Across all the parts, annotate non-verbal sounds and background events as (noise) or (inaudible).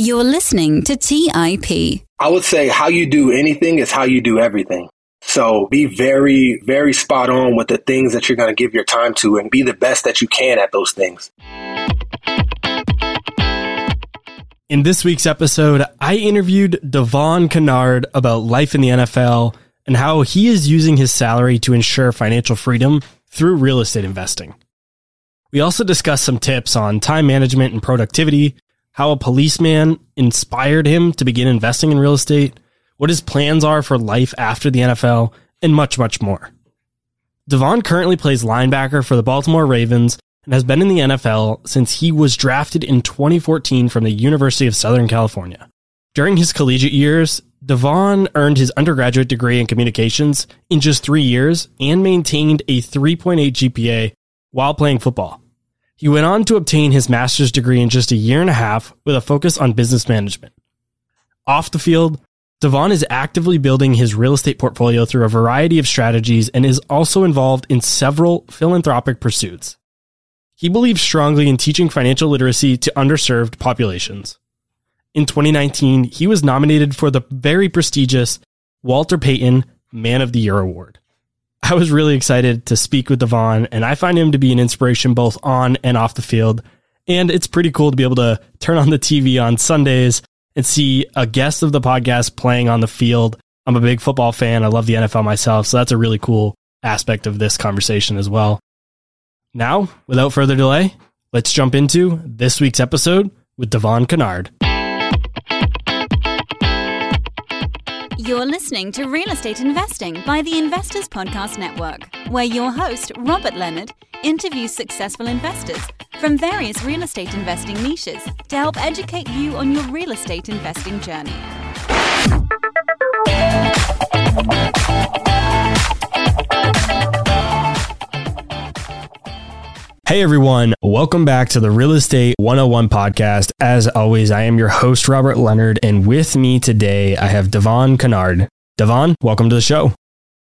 You're listening to TIP. I would say how you do anything is how you do everything. So be very, very spot on with the things that you're going to give your time to and be the best that you can at those things. In this week's episode, I interviewed Devon Kennard about life in the NFL and how he is using his salary to ensure financial freedom through real estate investing. We also discussed some tips on time management and productivity, how a policeman inspired him to begin investing in real estate, what his plans are for life after the NFL, and much, much more. Devon currently plays linebacker for the Baltimore Ravens and has been in the NFL since he was drafted in 2014 from the University of Southern California. During his collegiate years, Devon earned his undergraduate degree in communications in just three years and maintained a 3.8 GPA while playing football. He went on to obtain his master's degree in just a year and a half with a focus on business management. Off the field, Devon is actively building his real estate portfolio through a variety of strategies and is also involved in several philanthropic pursuits. He believes strongly in teaching financial literacy to underserved populations. In 2019, he was nominated for the very prestigious Walter Payton Man of the Year Award. I was really excited to speak with Devon, and I find him to be an inspiration both on and off the field. And it's pretty cool to be able to turn on the TV on Sundays and see a guest of the podcast playing on the field. I'm a big football fan. I love the NFL myself. So that's a really cool aspect of this conversation as well. Now, without further delay, let's jump into this week's episode with Devon Kennard. You're listening to Real Estate Investing by the Investors Podcast Network, where your host, Robert Leonard, interviews successful investors from various real estate investing niches to help educate you on your real estate investing journey. Hey everyone, welcome back to the Real Estate 101 podcast. As always, I am your host, Robert Leonard, and with me today, I have Devon Kennard. Devon, welcome to the show.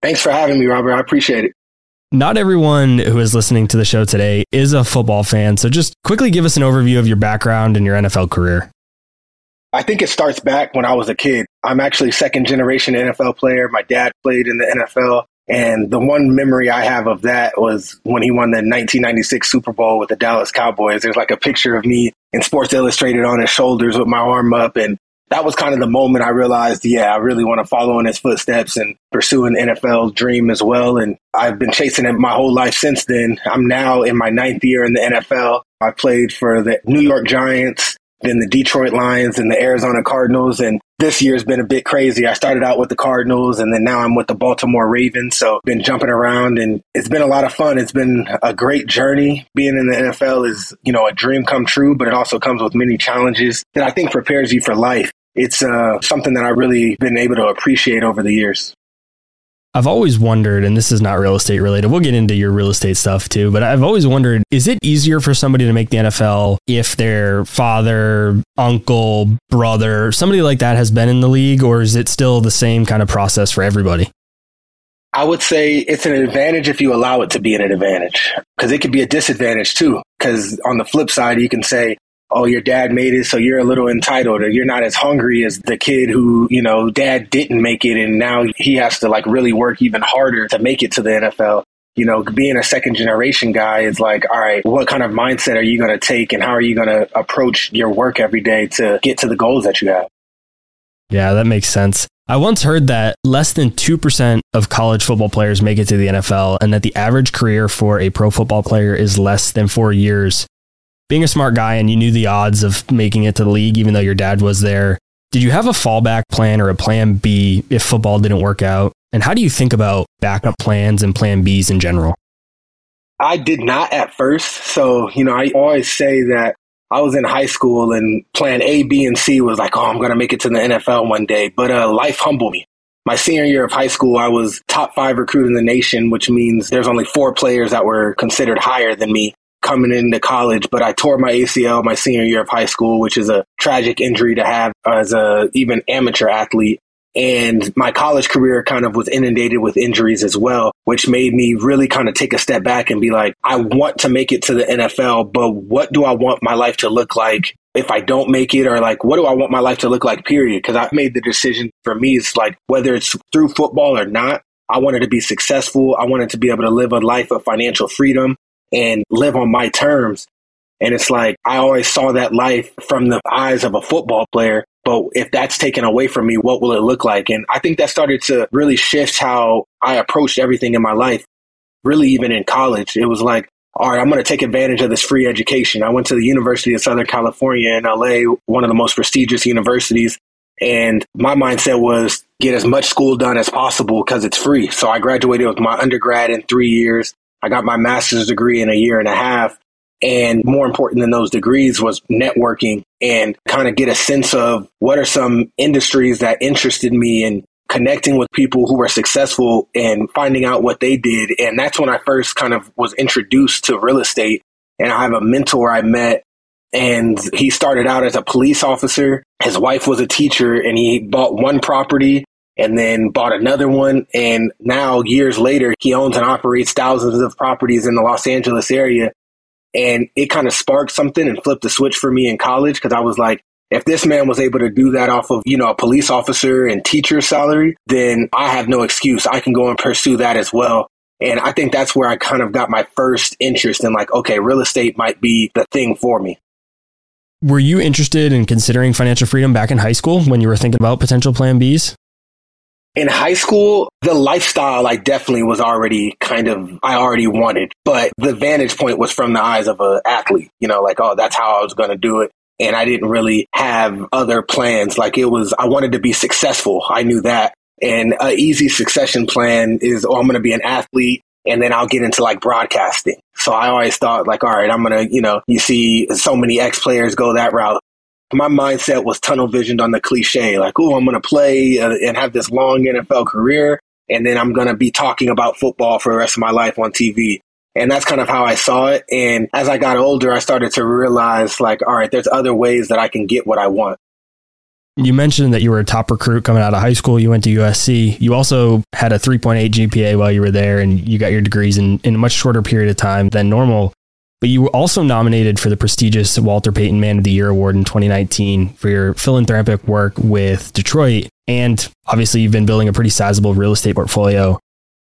Thanks for having me, Robert. I appreciate it. Not everyone who is listening to the show today is a football fan, so just quickly give us an overview of your background and your NFL career. I think it starts back when I was a kid. I'm actually second generation NFL player. My dad played in the NFL. And the one memory I have of that was when he won the 1996 Super Bowl with the Dallas Cowboys. There's like a picture of me in Sports Illustrated on his shoulders with my arm up. And that was kind of the moment I realized, yeah, I really want to follow in his footsteps and pursue an NFL dream as well. And I've been chasing it my whole life since then. I'm now in my ninth year in the NFL. I played for the New York Giants, then the Detroit Lions and the Arizona Cardinals. And this year's been a bit crazy. I started out with the Cardinals and then now I'm with the Baltimore Ravens. So been jumping around and it's been a lot of fun. It's been a great journey. Being in the NFL is, you know, a dream come true, but it also comes with many challenges that I think prepares you for life. It's uh, something that I've really been able to appreciate over the years. I've always wondered, and this is not real estate related. We'll get into your real estate stuff too, but I've always wondered is it easier for somebody to make the NFL if their father, uncle, brother, somebody like that has been in the league, or is it still the same kind of process for everybody? I would say it's an advantage if you allow it to be an advantage because it could be a disadvantage too. Because on the flip side, you can say, oh, your dad made it, so you're a little entitled, or you're not as hungry as the kid who, you know, dad didn't make it, and now he has to like really work even harder to make it to the NFL. You know, being a second generation guy is like, all right, what kind of mindset are you going to take, and how are you going to approach your work every day to get to the goals that you have? Yeah, that makes sense. I once heard that less than 2% of college football players make it to the NFL and that the average career for a pro football player is less than four years being a smart guy and you knew the odds of making it to the league, even though your dad was there, did you have a fallback plan or a plan B if football didn't work out? And how do you think about backup plans and plan Bs in general? I did not at first. So, you know, I always say that I was in high school and plan A, B, and C was like, oh, I'm going to make it to the NFL one day. But uh, life humbled me. My senior year of high school, I was top five recruit in the nation, which means there's only four players that were considered higher than me coming into college, but I tore my ACL my senior year of high school, which is a tragic injury to have as a even amateur athlete. And my college career kind of was inundated with injuries as well, which made me really kind of take a step back and be like, I want to make it to the NFL, but what do I want my life to look like if I don't make it or like, what do I want my life to look like, period? Because I made the decision for me, it's like whether it's through football or not, I wanted to be successful. I wanted to be able to live a life of financial freedom and live on my terms. And it's like, I always saw that life from the eyes of a football player. But if that's taken away from me, what will it look like? And I think that started to really shift how I approached everything in my life, really, even in college. It was like, all right, I'm going to take advantage of this free education. I went to the University of Southern California in LA, one of the most prestigious universities. And my mindset was get as much school done as possible because it's free. So I graduated with my undergrad in three years. I got my master's degree in a year and a half. And more important than those degrees was networking and kind of get a sense of what are some industries that interested me and connecting with people who were successful and finding out what they did. And that's when I first kind of was introduced to real estate. And I have a mentor I met and he started out as a police officer. His wife was a teacher and he bought one property and then bought another one. And now years later, he owns and operates thousands of properties in the Los Angeles area. And it kind of sparked something and flipped the switch for me in college because I was like, if this man was able to do that off of, you know, a police officer and teacher salary, then I have no excuse. I can go and pursue that as well. And I think that's where I kind of got my first interest in like, okay, real estate might be the thing for me. Were you interested in considering financial freedom back in high school when you were thinking about potential plan Bs? In high school, the lifestyle I definitely was already kind of, I already wanted, but the vantage point was from the eyes of an athlete, you know, like, oh, that's how I was going to do it and I didn't really have other plans. Like it was, I wanted to be successful. I knew that. And an easy succession plan is, oh, I'm going to be an athlete and then I'll get into like broadcasting. So I always thought like, all right, I'm going to, you know, you see so many ex players go that route. My mindset was tunnel visioned on the cliche, like, oh, I'm going to play uh, and have this long NFL career. And then I'm going to be talking about football for the rest of my life on TV. And that's kind of how I saw it. And as I got older, I started to realize like, all right, there's other ways that I can get what I want. You mentioned that you were a top recruit coming out of high school. You went to USC. You also had a 3.8 GPA while you were there, and you got your degrees in, in a much shorter period of time than normal. But you were also nominated for the prestigious Walter Payton Man of the Year Award in 2019 for your philanthropic work with Detroit. And obviously, you've been building a pretty sizable real estate portfolio.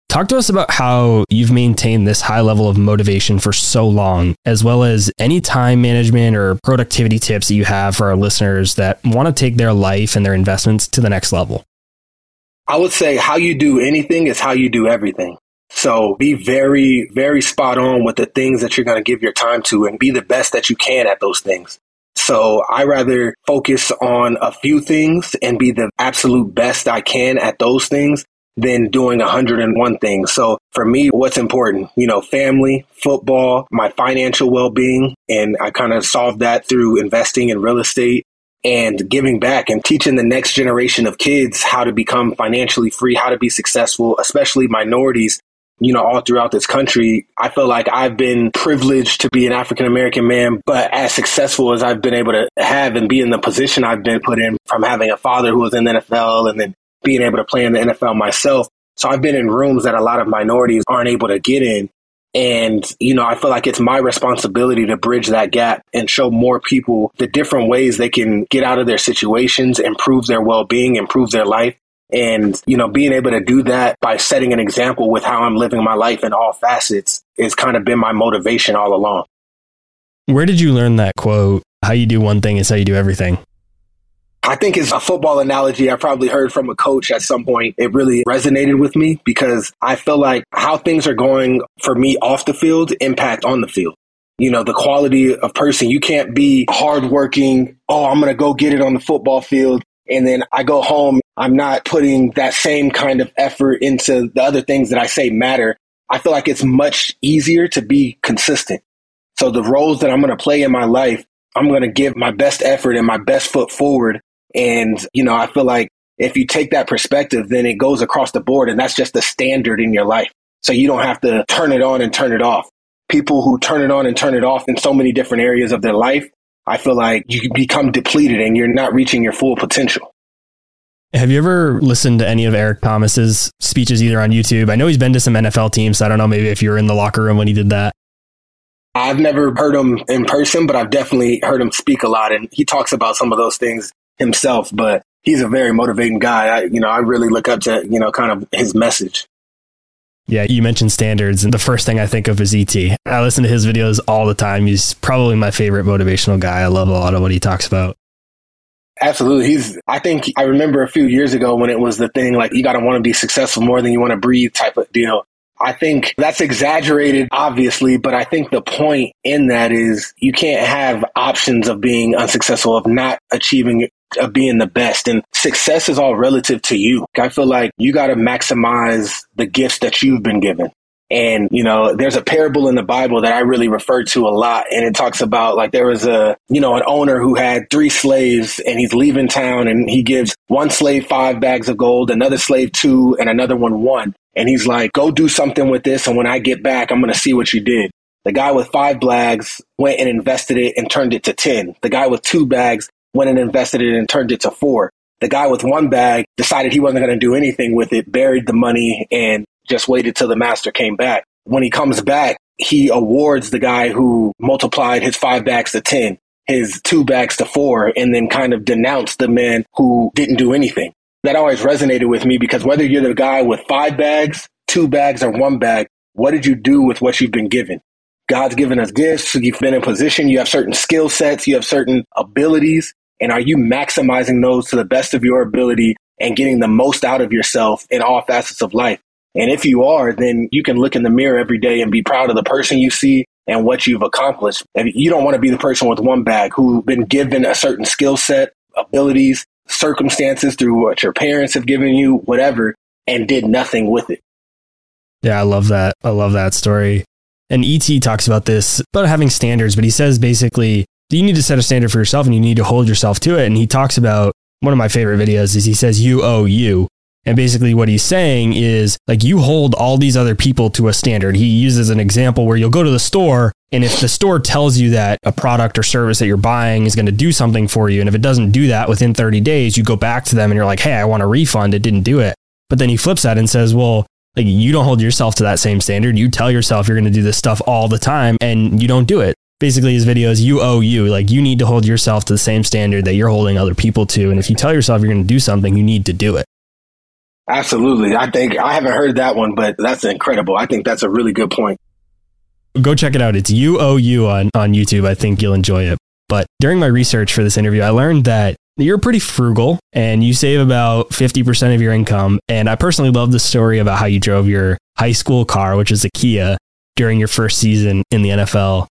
Talk to us about how you've maintained this high level of motivation for so long, as well as any time management or productivity tips that you have for our listeners that want to take their life and their investments to the next level. I would say how you do anything is how you do everything. So be very, very spot on with the things that you're going to give your time to and be the best that you can at those things. So I rather focus on a few things and be the absolute best I can at those things than doing 101 things. So for me, what's important? You know, family, football, my financial well being. And I kind of solved that through investing in real estate and giving back and teaching the next generation of kids how to become financially free, how to be successful, especially minorities. You know, all throughout this country, I feel like I've been privileged to be an African American man, but as successful as I've been able to have and be in the position I've been put in from having a father who was in the NFL and then being able to play in the NFL myself. So I've been in rooms that a lot of minorities aren't able to get in. And, you know, I feel like it's my responsibility to bridge that gap and show more people the different ways they can get out of their situations, improve their well being, improve their life. And, you know, being able to do that by setting an example with how I'm living my life in all facets has kind of been my motivation all along. Where did you learn that quote? How you do one thing is how you do everything. I think it's a football analogy I probably heard from a coach at some point. It really resonated with me because I feel like how things are going for me off the field impact on the field. You know, the quality of person. You can't be hardworking. Oh, I'm going to go get it on the football field. And then I go home. I'm not putting that same kind of effort into the other things that I say matter. I feel like it's much easier to be consistent. So the roles that I'm going to play in my life, I'm going to give my best effort and my best foot forward and, you know, I feel like if you take that perspective, then it goes across the board and that's just the standard in your life. So you don't have to turn it on and turn it off. People who turn it on and turn it off in so many different areas of their life, I feel like you become depleted and you're not reaching your full potential. Have you ever listened to any of Eric Thomas's speeches either on YouTube? I know he's been to some NFL teams. So I don't know maybe if you were in the locker room when he did that. I've never heard him in person, but I've definitely heard him speak a lot. And he talks about some of those things himself, but he's a very motivating guy. I, you know, I really look up to, you know, kind of his message. Yeah, you mentioned standards, and the first thing I think of is ET. I listen to his videos all the time. He's probably my favorite motivational guy. I love a lot of what he talks about. Absolutely. He's, I think I remember a few years ago when it was the thing like you got to want to be successful more than you want to breathe type of deal. I think that's exaggerated, obviously, but I think the point in that is you can't have options of being unsuccessful, of not achieving of being the best. And success is all relative to you. I feel like you got to maximize the gifts that you've been given. And, you know, there's a parable in the Bible that I really refer to a lot. And it talks about like there was a, you know, an owner who had three slaves and he's leaving town and he gives one slave five bags of gold, another slave two, and another one one. And he's like, go do something with this. And when I get back, I'm going to see what you did. The guy with five bags went and invested it and turned it to 10. The guy with two bags went and invested it and turned it to four. The guy with one bag decided he wasn't going to do anything with it, buried the money, and just waited till the master came back. When he comes back, he awards the guy who multiplied his five bags to 10, his two bags to four, and then kind of denounced the man who didn't do anything. That always resonated with me because whether you're the guy with five bags, two bags, or one bag, what did you do with what you've been given? God's given us gifts. You've been in position. You have certain skill sets. You have certain abilities. And are you maximizing those to the best of your ability and getting the most out of yourself in all facets of life? And if you are, then you can look in the mirror every day and be proud of the person you see and what you've accomplished. And you don't want to be the person with one bag who's been given a certain skill set, abilities, circumstances through what your parents have given you, whatever, and did nothing with it. Yeah, I love that. I love that story. And ET talks about this, about having standards, but he says basically you need to set a standard for yourself and you need to hold yourself to it. And he talks about one of my favorite videos is he says, you owe you. And basically what he's saying is like you hold all these other people to a standard. He uses an example where you'll go to the store and if the store tells you that a product or service that you're buying is going to do something for you and if it doesn't do that within 30 days, you go back to them and you're like, "Hey, I want a refund. It didn't do it." But then he flips that and says, "Well, like you don't hold yourself to that same standard. You tell yourself you're going to do this stuff all the time and you don't do it basically his videos you owe you like you need to hold yourself to the same standard that you're holding other people to and if you tell yourself you're going to do something you need to do it absolutely. I think i haven't heard that one but that's incredible. I think that's a really good point. Go check it out. It's owe on on youtube. I think you'll enjoy it. But during my research for this interview i learned that you're pretty frugal and you save about 50% of your income. And i personally love the story about how you drove your high school car which is a kia during your first season in the nfl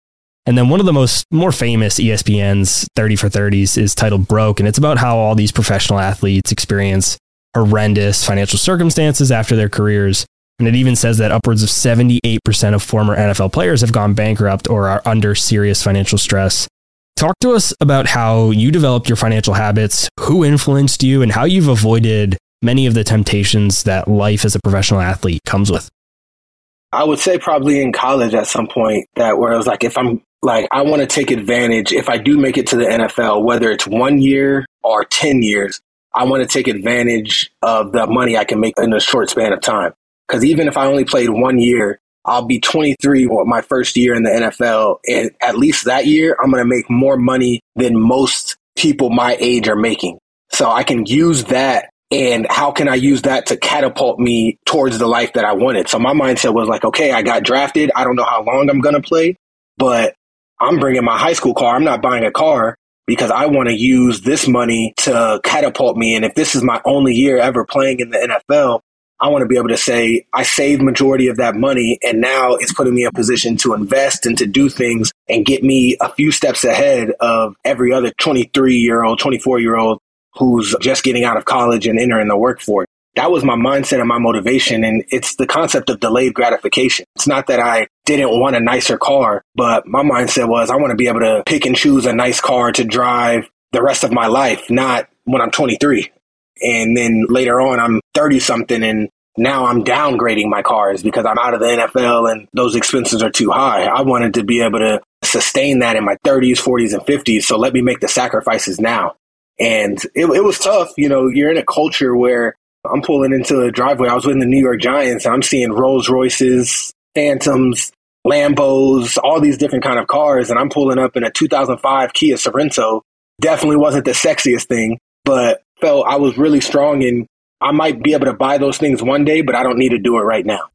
and then one of the most more famous ESPN's 30 for 30s is titled Broke. And it's about how all these professional athletes experience horrendous financial circumstances after their careers. And it even says that upwards of 78% of former NFL players have gone bankrupt or are under serious financial stress. Talk to us about how you developed your financial habits, who influenced you, and how you've avoided many of the temptations that life as a professional athlete comes with. I would say probably in college at some point that where I was like, if I'm like, I want to take advantage, if I do make it to the NFL, whether it's one year or 10 years, I want to take advantage of the money I can make in a short span of time. Because even if I only played one year, I'll be 23 my first year in the NFL. And at least that year, I'm going to make more money than most people my age are making. So I can use that and how can I use that to catapult me towards the life that I wanted? So my mindset was like, okay, I got drafted. I don't know how long I'm going to play, but I'm bringing my high school car. I'm not buying a car because I want to use this money to catapult me. And if this is my only year ever playing in the NFL, I want to be able to say I saved majority of that money and now it's putting me in a position to invest and to do things and get me a few steps ahead of every other 23 year old, 24 year old who's just getting out of college and entering the workforce. That was my mindset and my motivation. And it's the concept of delayed gratification. It's not that I didn't want a nicer car, but my mindset was I want to be able to pick and choose a nice car to drive the rest of my life, not when I'm 23. And then later on, I'm 30 something and now I'm downgrading my cars because I'm out of the NFL and those expenses are too high. I wanted to be able to sustain that in my 30s, 40s, and 50s. So let me make the sacrifices now. And it, it was tough. You know, you're in a culture where I'm pulling into the driveway. I was with the New York Giants. I'm seeing Rolls Royces, Phantoms, Lambos, all these different kind of cars. And I'm pulling up in a 2005 Kia Sorento. Definitely wasn't the sexiest thing, but felt I was really strong and I might be able to buy those things one day, but I don't need to do it right now.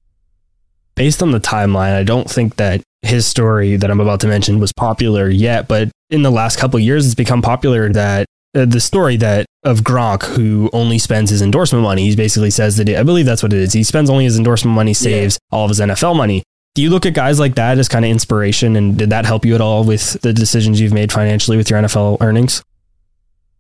Based on the timeline, I don't think that his story that I'm about to mention was popular yet, but in the last couple of years, it's become popular that uh, the story that of Gronk who only spends his endorsement money. He basically says that I believe that's what it is. He spends only his endorsement money, saves all of his NFL money. Do you look at guys like that as kind of inspiration? And did that help you at all with the decisions you've made financially with your NFL earnings?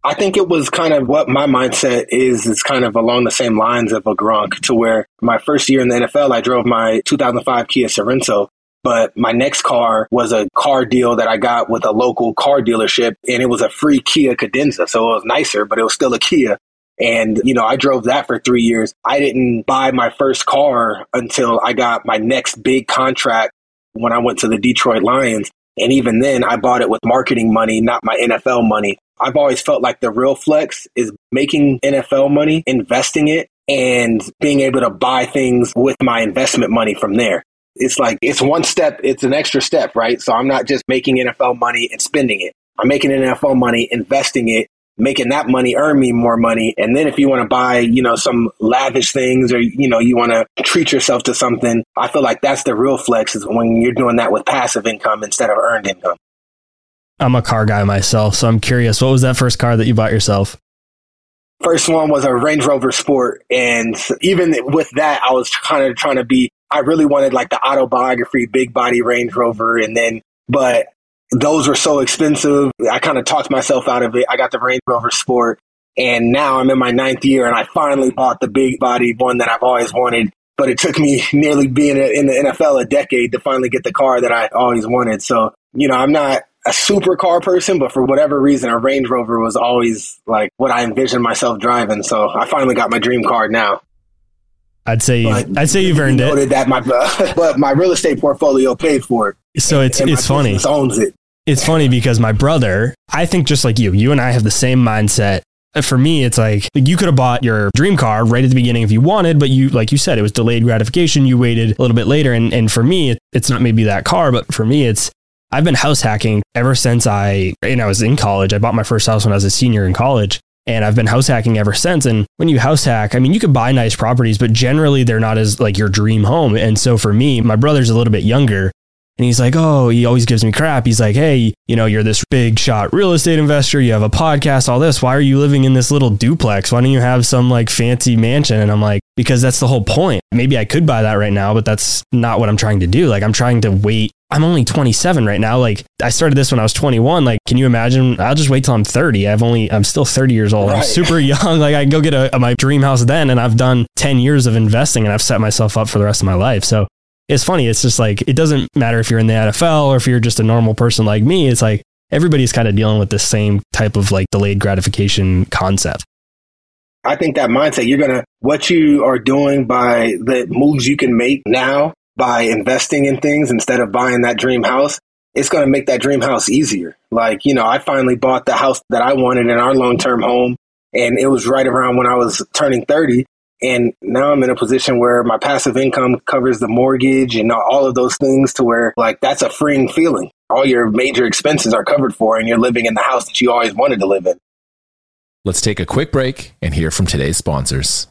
I think it was kind of what my mindset is, is kind of along the same lines of a Gronk to where my first year in the NFL, I drove my 2005 Kia Sorento but my next car was a car deal that I got with a local car dealership and it was a free Kia Cadenza. So it was nicer, but it was still a Kia. And, you know, I drove that for three years. I didn't buy my first car until I got my next big contract when I went to the Detroit Lions. And even then, I bought it with marketing money, not my NFL money. I've always felt like the real flex is making NFL money, investing it, and being able to buy things with my investment money from there it's like it's one step, it's an extra step, right? So I'm not just making NFL money and spending it. I'm making NFL money, investing it, making that money earn me more money. And then if you want to buy, you know, some lavish things or, you know, you want to treat yourself to something, I feel like that's the real flex is when you're doing that with passive income instead of earned income. I'm a car guy myself, so I'm curious. What was that first car that you bought yourself? First one was a Range Rover Sport. And even with that, I was kind of trying to be I really wanted like the autobiography big body Range Rover and then but those were so expensive. I kind of talked myself out of it. I got the Range Rover Sport and now I'm in my ninth year and I finally bought the big body one that I've always wanted. But it took me (laughs) nearly being in the NFL a decade to finally get the car that I always wanted. So, you know, I'm not a super car person, but for whatever reason, a Range Rover was always like what I envisioned myself driving. So I finally got my dream car now. I'd say but I'd say you've earned it. That my (laughs) but my real estate portfolio paid for it. So it's and, and it's funny. Owns it. It's funny because my brother, I think just like you, you and I have the same mindset. Uh, for me, it's like you could have bought your dream car right at the beginning if you wanted, but you, like you said, it was delayed gratification. You waited a little bit later, and and for me, it's not maybe that car, but for me, it's I've been house hacking ever since I, and I was in college. I bought my first house when I was a senior in college and I've been house hacking ever since. And when you house hack, I mean, you could buy nice properties, but generally they're not as like your dream home. And so for me, my brother's a little bit younger. And he's like, Oh, he always gives me crap. He's like, Hey, you know, you're this big shot real estate investor. You have a podcast, all this. Why are you living in this little duplex? Why don't you have some like fancy mansion? And I'm like, Because that's the whole point. Maybe I could buy that right now, but that's not what I'm trying to do. Like, I'm trying to wait I'm only 27 right now. Like I started this when I was 21. Like, can you imagine? I'll just wait till I'm 30. I've only, I'm still 30 years old. Right. I'm super (laughs) young. Like I can go get a, my dream house then. And I've done 10 years of investing and I've set myself up for the rest of my life. So it's funny. It's just like, it doesn't matter if you're in the NFL or if you're just a normal person like me. It's like everybody's kind of dealing with the same type of like delayed gratification concept. I think that mindset, you're going to, what you are doing by the moves you can make now by investing in things instead of buying that dream house, it's going to make that dream house easier. Like, you know, I finally bought the house that I wanted in our long term home, and it was right around when I was turning 30. And now I'm in a position where my passive income covers the mortgage and all of those things to where, like, that's a freeing feeling. All your major expenses are covered for, and you're living in the house that you always wanted to live in. Let's take a quick break and hear from today's sponsors.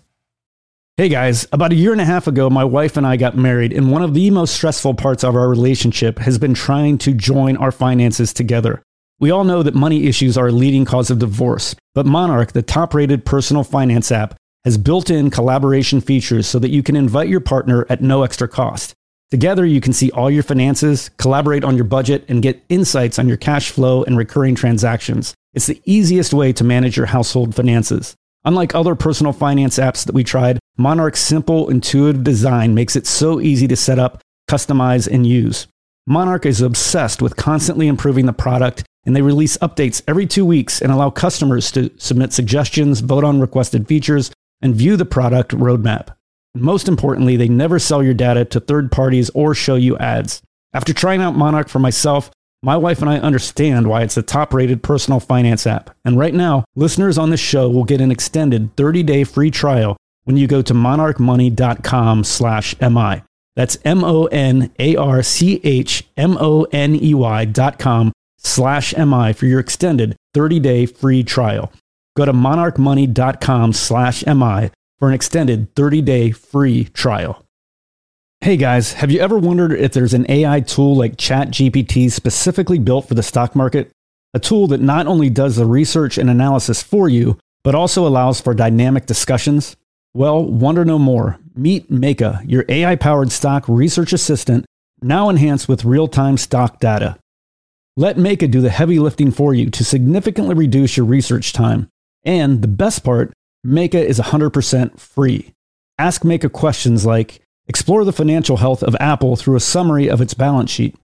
Hey guys, about a year and a half ago, my wife and I got married, and one of the most stressful parts of our relationship has been trying to join our finances together. We all know that money issues are a leading cause of divorce, but Monarch, the top rated personal finance app, has built in collaboration features so that you can invite your partner at no extra cost. Together, you can see all your finances, collaborate on your budget, and get insights on your cash flow and recurring transactions. It's the easiest way to manage your household finances. Unlike other personal finance apps that we tried, Monarch's simple, intuitive design makes it so easy to set up, customize, and use. Monarch is obsessed with constantly improving the product, and they release updates every two weeks and allow customers to submit suggestions, vote on requested features, and view the product roadmap. Most importantly, they never sell your data to third parties or show you ads. After trying out Monarch for myself, my wife and I understand why it's the top rated personal finance app. And right now, listeners on this show will get an extended 30 day free trial when you go to monarchmoney.com slash MI. That's M O N A R C H M O N E Y dot com slash MI for your extended 30 day free trial. Go to monarchmoney.com slash MI for an extended 30 day free trial. Hey guys, have you ever wondered if there's an AI tool like ChatGPT specifically built for the stock market? A tool that not only does the research and analysis for you, but also allows for dynamic discussions? Well, wonder no more. Meet Meyka, your AI powered stock research assistant, now enhanced with real time stock data. Let Meyka do the heavy lifting for you to significantly reduce your research time. And the best part, Meyka is 100% free. Ask Meyka questions like Explore the financial health of Apple through a summary of its balance sheet.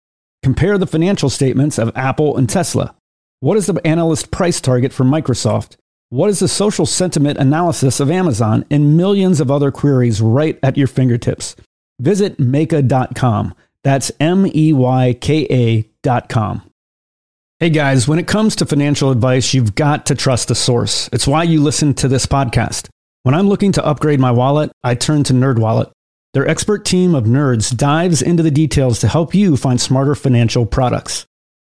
Compare the financial statements of Apple and Tesla. What is the analyst price target for Microsoft? What is the social sentiment analysis of Amazon? And millions of other queries right at your fingertips. Visit Meyka.com. That's M E Y K A.com. Hey guys, when it comes to financial advice, you've got to trust the source. It's why you listen to this podcast. When I'm looking to upgrade my wallet, I turn to NerdWallet. Their expert team of nerds dives into the details to help you find smarter financial products.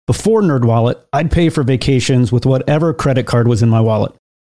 Before NerdWallet, I'd pay for vacations with whatever credit card was in my wallet,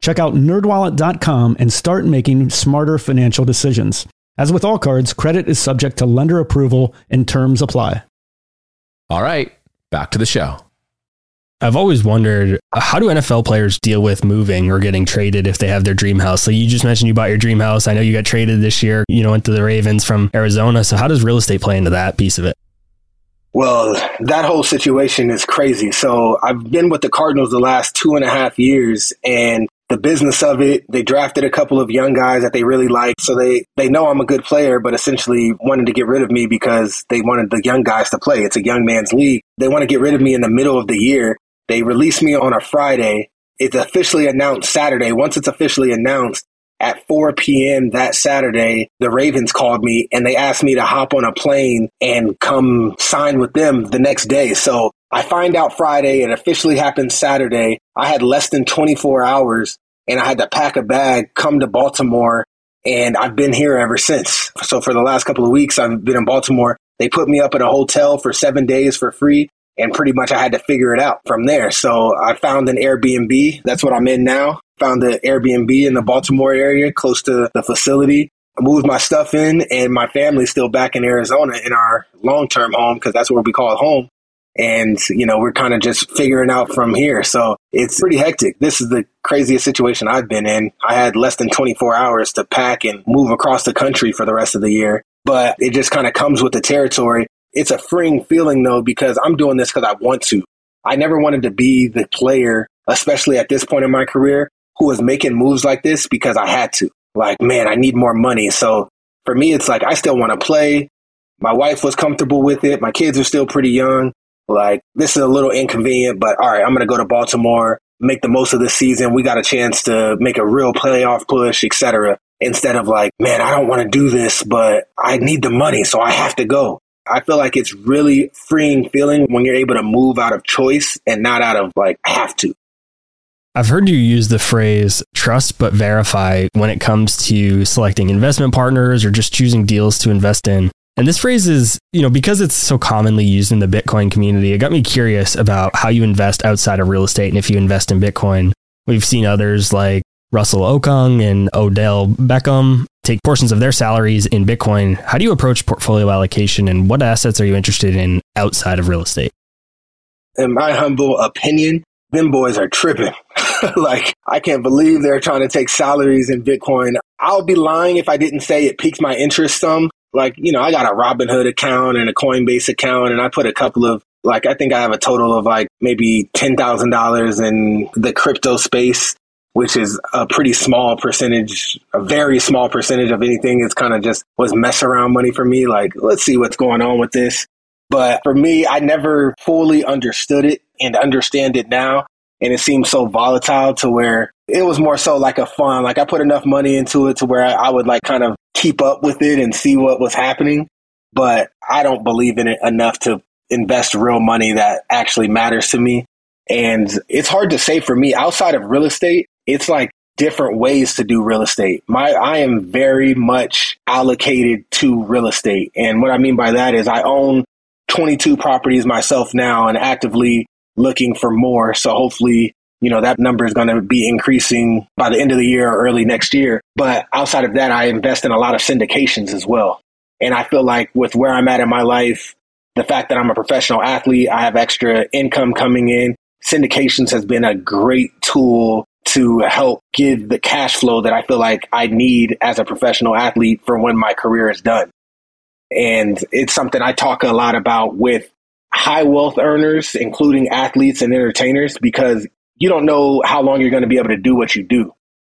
Check out nerdwallet.com and start making smarter financial decisions. As with all cards, credit is subject to lender approval and terms apply. All right, back to the show. I've always wondered uh, how do NFL players deal with moving or getting traded if they have their dream house? So you just mentioned you bought your dream house. I know you got traded this year, you know, went to the Ravens from Arizona. So how does real estate play into that piece of it? Well, that whole situation is crazy. So I've been with the Cardinals the last two and a half years and the business of it, they drafted a couple of young guys that they really like. So they, they know I'm a good player, but essentially wanted to get rid of me because they wanted the young guys to play. It's a young man's league. They want to get rid of me in the middle of the year. They released me on a Friday. It's officially announced Saturday. Once it's officially announced at 4 p.m. that Saturday, the Ravens called me and they asked me to hop on a plane and come sign with them the next day. So I find out Friday. It officially happened Saturday. I had less than 24 hours and I had to pack a bag, come to Baltimore, and I've been here ever since. So for the last couple of weeks, I've been in Baltimore. They put me up at a hotel for seven days for free and pretty much I had to figure it out from there. So I found an Airbnb. That's what I'm in now. Found the Airbnb in the Baltimore area close to the facility. I moved my stuff in and my family's still back in Arizona in our long-term home because that's what we call it home. And, you know, we're kind of just figuring out from here. So it's pretty hectic. This is the craziest situation I've been in. I had less than 24 hours to pack and move across the country for the rest of the year but it just kind of comes with the territory. It's a freeing feeling though, because I'm doing this because I want to. I never wanted to be the player, especially at this point in my career, who was making moves like this because I had to. Like, man, I need more money. So for me, it's like I still want to play. My wife was comfortable with it. My kids are still pretty young. Like, this is a little inconvenient, but all right, I'm going to go to Baltimore, make the most of the season. We got a chance to make a real playoff push, etc. Instead of like, man, I don't want to do this, but I need the money, so I have to go. I feel like it's really freeing feeling when you're able to move out of choice and not out of like have to. I've heard you use the phrase trust but verify when it comes to selecting investment partners or just choosing deals to invest in. And this phrase is, you know, because it's so commonly used in the Bitcoin community, it got me curious about how you invest outside of real estate and if you invest in Bitcoin. We've seen others like Russell Okung and Odell Beckham take portions of their salaries in Bitcoin. How do you approach portfolio allocation and what assets are you interested in outside of real estate? In my humble opinion, them boys are tripping. (laughs) like, I can't believe they're trying to take salaries in Bitcoin. I'll be lying if I didn't say it piques my interest some. Like, you know, I got a Robinhood account and a Coinbase account, and I put a couple of like I think I have a total of like maybe ten thousand dollars in the crypto space which is a pretty small percentage, a very small percentage of anything. It's kind of just was mess around money for me. Like, let's see what's going on with this. But for me, I never fully understood it and understand it now. And it seems so volatile to where it was more so like a fun, like I put enough money into it to where I would like kind of keep up with it and see what was happening. But I don't believe in it enough to invest real money that actually matters to me. And it's hard to say for me outside of real estate it's like different ways to do real estate. My I am very much allocated to real estate. And what I mean by that is I own 22 properties myself now and actively looking for more. So hopefully, you know, that number is going to be increasing by the end of the year or early next year. But outside of that, I invest in a lot of syndications as well. And I feel like with where I'm at in my life, the fact that I'm a professional athlete, I have extra income coming in. Syndications has been a great tool to help give the cash flow that I feel like I need as a professional athlete for when my career is done. And it's something I talk a lot about with high wealth earners, including athletes and entertainers, because you don't know how long you're going to be able to do what you do.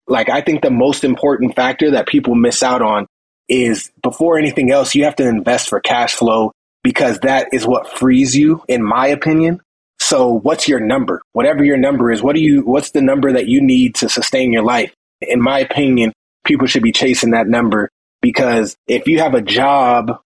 Like, I think the most important factor that people miss out on is before anything else, you have to invest for cash flow because that is what frees you, in my opinion, so what's your number? Whatever your number is, what do you, what's the number that you need to sustain your life? In my opinion, people should be chasing that number because if you have a job,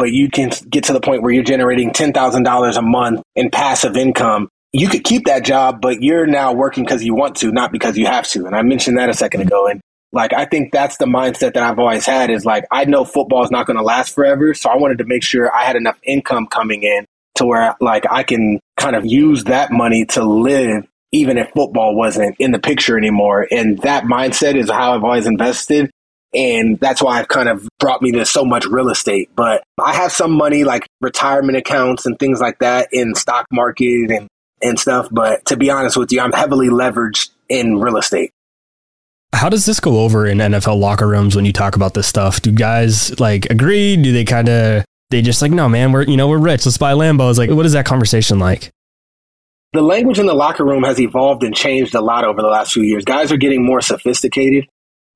but you can get to the point where you're generating $10,000 a month in passive income, you could keep that job, but you're now working because you want to, not because you have to. And I mentioned that a second ago. And like, I think that's the mindset that I've always had is like, I know football is not going to last forever. So I wanted to make sure I had enough income coming in to where like I can kind of use that money to live even if football wasn't in the picture anymore. And that mindset is how I've always invested. And that's why I've kind of brought me to so much real estate. But I have some money like retirement accounts and things like that in stock market and, and stuff. But to be honest with you, I'm heavily leveraged in real estate. How does this go over in NFL locker rooms when you talk about this stuff? Do guys like agree? Do they kind of they just like, no, man, we're you know we're rich. Let's buy Lambos. Like, what is that conversation like? The language in the locker room has evolved and changed a lot over the last few years. Guys are getting more sophisticated,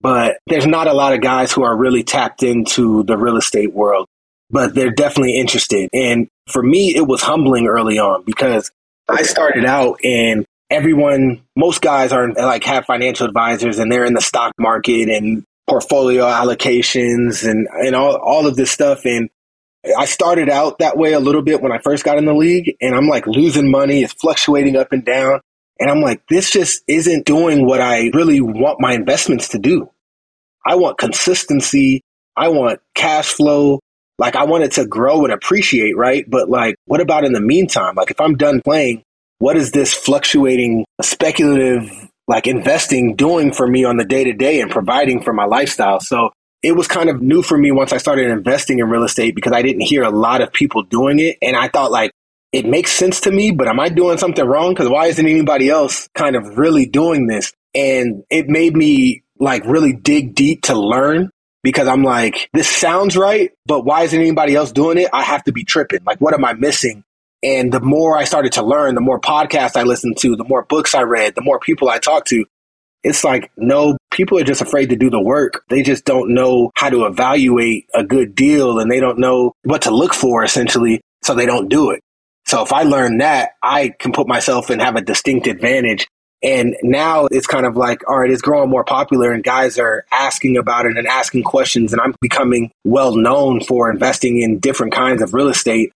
but there's not a lot of guys who are really tapped into the real estate world. But they're definitely interested. And for me, it was humbling early on because I started out and everyone, most guys are like have financial advisors and they're in the stock market and portfolio allocations and, and all, all of this stuff. And I started out that way a little bit when I first got in the league, and I'm like losing money. It's fluctuating up and down. And I'm like, this just isn't doing what I really want my investments to do. I want consistency. I want cash flow. Like, I want it to grow and appreciate, right? But, like, what about in the meantime? Like, if I'm done playing, what is this fluctuating, speculative, like investing doing for me on the day to day and providing for my lifestyle? So it was kind of new for me once I started investing in real estate because I didn't hear a lot of people doing it. And I thought like, it makes sense to me, but am I doing something wrong? Because why isn't anybody else kind of really doing this? And it made me like really dig deep to learn because I'm like, this sounds right, but why isn't anybody else doing it? I have to be tripping. Like, what am I missing? And the more I started to learn, the more podcasts I listened to, the more books I read, the more people I talked to, it's like, no, people are just afraid to do the work. They just don't know how to evaluate a good deal and they don't know what to look for essentially. So they don't do it. So if I learn that, I can put myself and have a distinct advantage. And now it's kind of like, all right, it's growing more popular and guys are asking about it and asking questions. And I'm becoming well known for investing in different kinds of real estate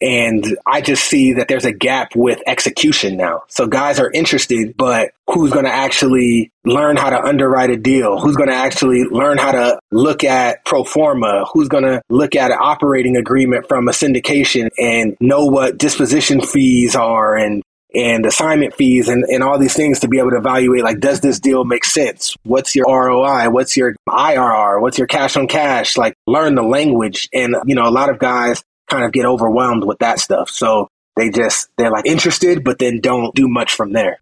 and I just see that there's a gap with execution now. So guys are interested, but who's going to actually learn how to underwrite a deal? Who's going to actually learn how to look at pro forma? Who's going to look at an operating agreement from a syndication and know what disposition fees are and and assignment fees and, and all these things to be able to evaluate like does this deal make sense what's your roi what's your irr what's your cash on cash like learn the language and you know a lot of guys kind of get overwhelmed with that stuff. So they just, they're like interested, but then don't do much from there.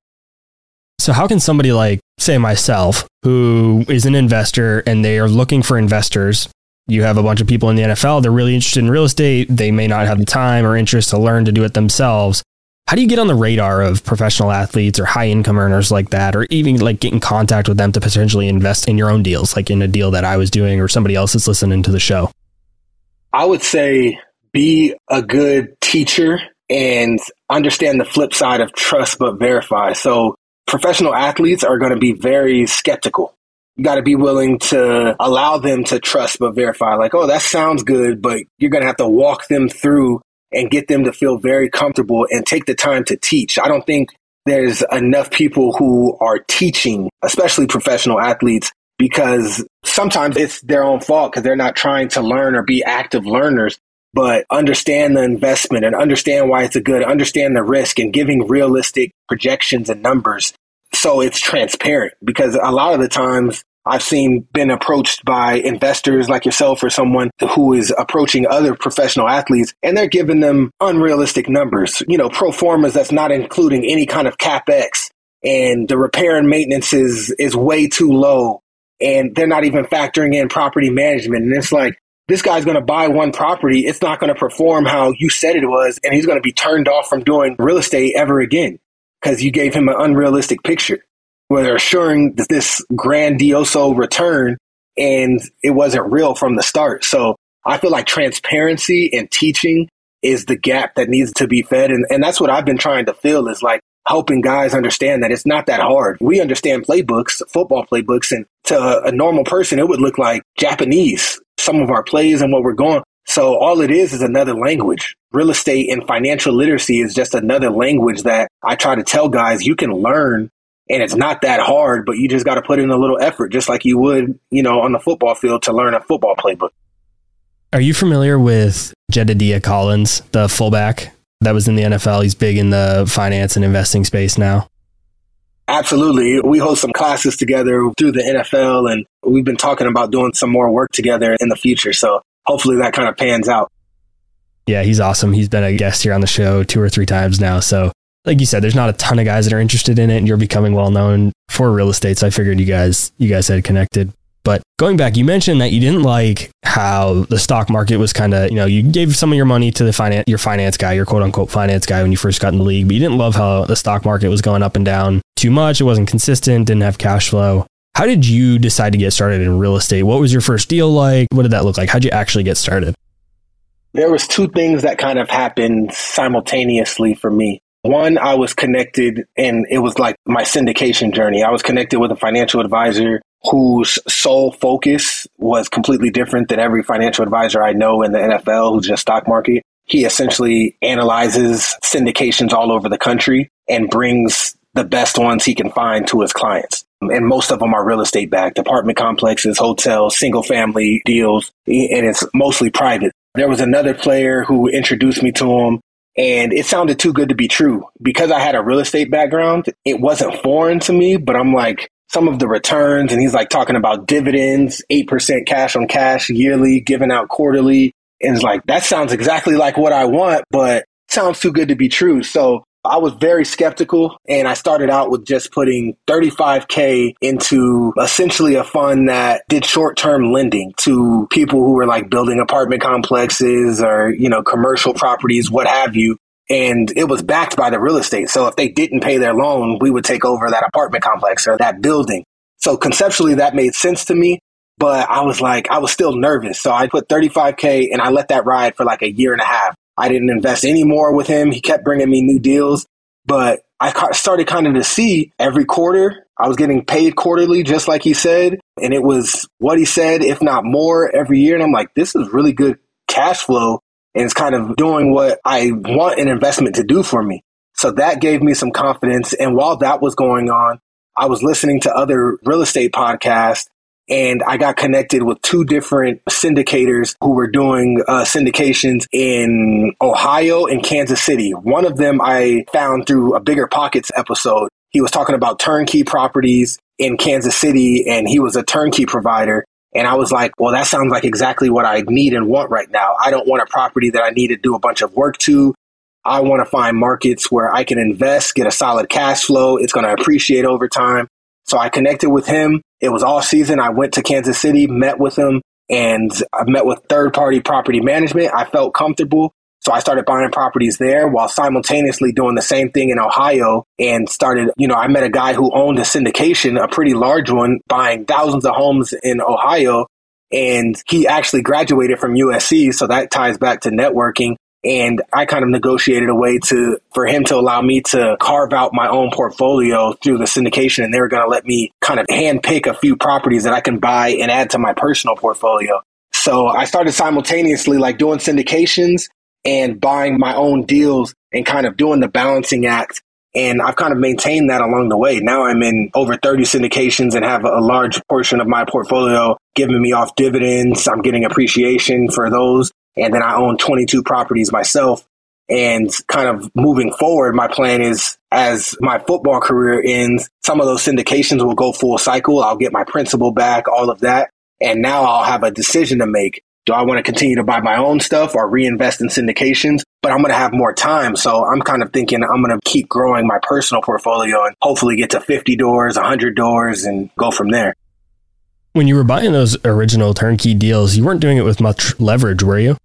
So, how can somebody like, say, myself, who is an investor and they are looking for investors? You have a bunch of people in the NFL, they're really interested in real estate. They may not have the time or interest to learn to do it themselves. How do you get on the radar of professional athletes or high income earners like that, or even like get in contact with them to potentially invest in your own deals, like in a deal that I was doing or somebody else that's listening to the show? I would say be a good teacher and understand the flip side of trust but verify. So professional athletes are going to be very skeptical. You got to be willing to allow them to trust but verify. Like, oh, that sounds good, but you're going to have to walk them through and get them to feel very comfortable and take the time to teach. I don't think there's enough people who are teaching, especially professional athletes, because sometimes it's their own fault because they're not trying to learn or be active learners, but understand the investment and understand why it's a good, understand the risk and giving realistic projections and numbers. So it's transparent because a lot of the times I've seen been approached by investors like yourself or someone who is approaching other professional athletes and they're giving them unrealistic numbers, you know, pro formas that's not including any kind of capex and the repair and maintenance is, is way too low and they're not even factoring in property management. And it's like, this guy's going to buy one property. It's not going to perform how you said it was. And he's going to be turned off from doing real estate ever again because you gave him an unrealistic picture where they're assuring this grandioso return and it wasn't real from the start. So I feel like transparency and teaching is the gap that needs to be fed. And, and that's what I've been trying to fill is like helping guys understand that it's not that hard. We understand playbooks, football playbooks, and to a normal person, it would look like Japanese, some of our plays and what we're going. So all it is is another language. Real estate and financial literacy is just another language that I try to tell guys you can learn and it's not that hard, but you just got to put in a little effort, just like you would, you know, on the football field to learn a football playbook. Are you familiar with Jedidiah Collins, the fullback that was in the NFL? He's big in the finance and investing space now. Absolutely. We host some classes together through the NFL, and we've been talking about doing some more work together in the future. So hopefully that kind of pans out. Yeah, he's awesome. He's been a guest here on the show two or three times now. So like you said, there's not a ton of guys that are interested in it, and you're becoming well known for real estate. So I figured you guys you guys had connected. But going back, you mentioned that you didn't like how the stock market was kind of, you know, you gave some of your money to the finance, your finance guy, your quote unquote finance guy when you first got in the league, but you didn't love how the stock market was going up and down too much. It wasn't consistent, didn't have cash flow. How did you decide to get started in real estate? What was your first deal like? What did that look like? How'd you actually get started? There was two things that kind of happened simultaneously for me. One, I was connected and it was like my syndication journey. I was connected with a financial advisor whose sole focus was completely different than every financial advisor I know in the NFL who's just stock market. He essentially analyzes syndications all over the country and brings the best ones he can find to his clients. And most of them are real estate backed, apartment complexes, hotels, single family deals, and it's mostly private. There was another player who introduced me to him and it sounded too good to be true. Because I had a real estate background, it wasn't foreign to me, but I'm like, some of the returns, and he's like talking about dividends, 8% cash on cash yearly, given out quarterly. And it's like, that sounds exactly like what I want, but sounds too good to be true. So I was very skeptical and I started out with just putting 35K into essentially a fund that did short term lending to people who were like building apartment complexes or, you know, commercial properties, what have you. And it was backed by the real estate. So if they didn't pay their loan, we would take over that apartment complex or that building. So conceptually, that made sense to me. But I was like, I was still nervous. So I put 35K and I let that ride for like a year and a half. I didn't invest any more with him. He kept bringing me new deals, but I started kind of to see every quarter I was getting paid quarterly, just like he said. And it was what he said, if not more every year. And I'm like, this is really good cash flow. And it's kind of doing what I want an investment to do for me. So that gave me some confidence. And while that was going on, I was listening to other real estate podcasts and I got connected with two different syndicators who were doing uh, syndications in Ohio and Kansas City. One of them I found through a Bigger Pockets episode. He was talking about turnkey properties in Kansas City, and he was a turnkey provider. And I was like, well, that sounds like exactly what I need and want right now. I don't want a property that I need to do a bunch of work to. I want to find markets where I can invest, get a solid cash flow. It's going to appreciate over time. So I connected with him. It was all season. I went to Kansas City, met with him, and I met with third party property management. I felt comfortable. So I started buying properties there while simultaneously doing the same thing in Ohio and started, you know, I met a guy who owned a syndication, a pretty large one, buying thousands of homes in Ohio. And he actually graduated from USC. So that ties back to networking. And I kind of negotiated a way to, for him to allow me to carve out my own portfolio through the syndication. And they were going to let me kind of hand pick a few properties that I can buy and add to my personal portfolio. So I started simultaneously like doing syndications and buying my own deals and kind of doing the balancing act. And I've kind of maintained that along the way. Now I'm in over 30 syndications and have a large portion of my portfolio giving me off dividends. I'm getting appreciation for those. And then I own 22 properties myself. And kind of moving forward, my plan is as my football career ends, some of those syndications will go full cycle. I'll get my principal back, all of that. And now I'll have a decision to make. Do I want to continue to buy my own stuff or reinvest in syndications? But I'm going to have more time. So I'm kind of thinking I'm going to keep growing my personal portfolio and hopefully get to 50 doors, 100 doors, and go from there. When you were buying those original turnkey deals, you weren't doing it with much leverage, were you?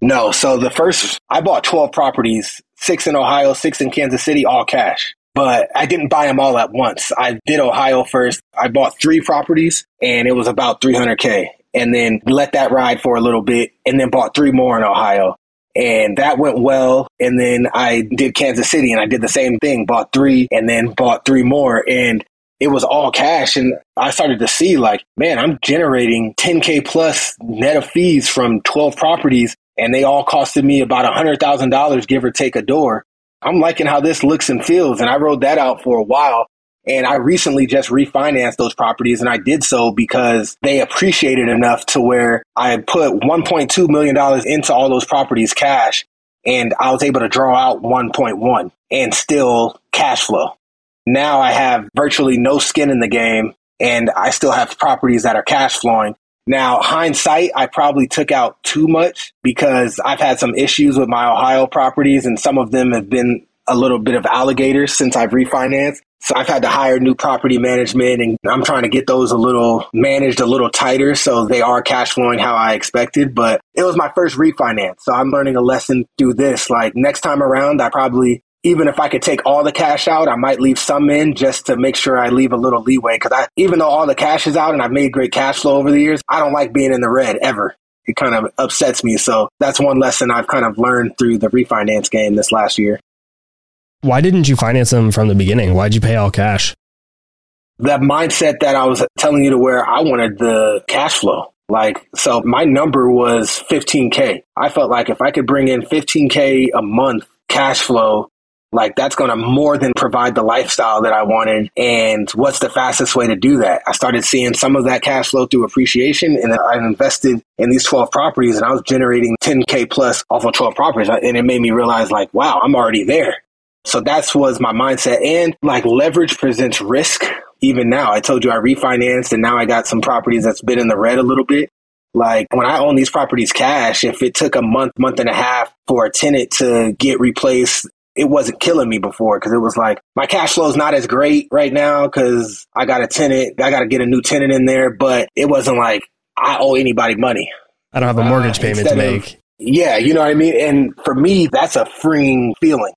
No. So the first, I bought 12 properties, six in Ohio, six in Kansas City, all cash. But I didn't buy them all at once. I did Ohio first. I bought three properties and it was about 300K and then let that ride for a little bit and then bought three more in Ohio. And that went well. And then I did Kansas City and I did the same thing, bought three and then bought three more. And it was all cash. And I started to see like, man, I'm generating 10K plus net of fees from 12 properties and they all costed me about $100,000, give or take a door. I'm liking how this looks and feels. And I rode that out for a while. And I recently just refinanced those properties and I did so because they appreciated enough to where I put $1.2 million into all those properties cash and I was able to draw out 1.1 and still cash flow. Now I have virtually no skin in the game and I still have properties that are cash flowing. Now, hindsight, I probably took out too much because I've had some issues with my Ohio properties and some of them have been a little bit of alligators since I've refinanced. So I've had to hire new property management and I'm trying to get those a little managed a little tighter so they are cash flowing how I expected. But it was my first refinance. So I'm learning a lesson through this. Like next time around, I probably, even if I could take all the cash out, I might leave some in just to make sure I leave a little leeway. Cause I, even though all the cash is out and I've made great cash flow over the years, I don't like being in the red ever. It kind of upsets me. So that's one lesson I've kind of learned through the refinance game this last year. Why didn't you finance them from the beginning? Why'd you pay all cash? That mindset that I was telling you to where I wanted the cash flow. Like, so my number was 15K. I felt like if I could bring in 15K a month cash flow, like that's going to more than provide the lifestyle that I wanted. And what's the fastest way to do that? I started seeing some of that cash flow through appreciation and I invested in these 12 properties and I was generating 10K plus off of 12 properties. And it made me realize like, wow, I'm already there. So that's was my mindset. And like leverage presents risk. Even now, I told you I refinanced and now I got some properties that's been in the red a little bit. Like when I own these properties cash, if it took a month, month and a half for a tenant to get replaced, it wasn't killing me before because it was like my cash flow is not as great right now because I got a tenant, I got to get a new tenant in there, but it wasn't like I owe anybody money. I don't have a mortgage uh, payment to make. Of, yeah, you know what I mean? And for me, that's a freeing feeling.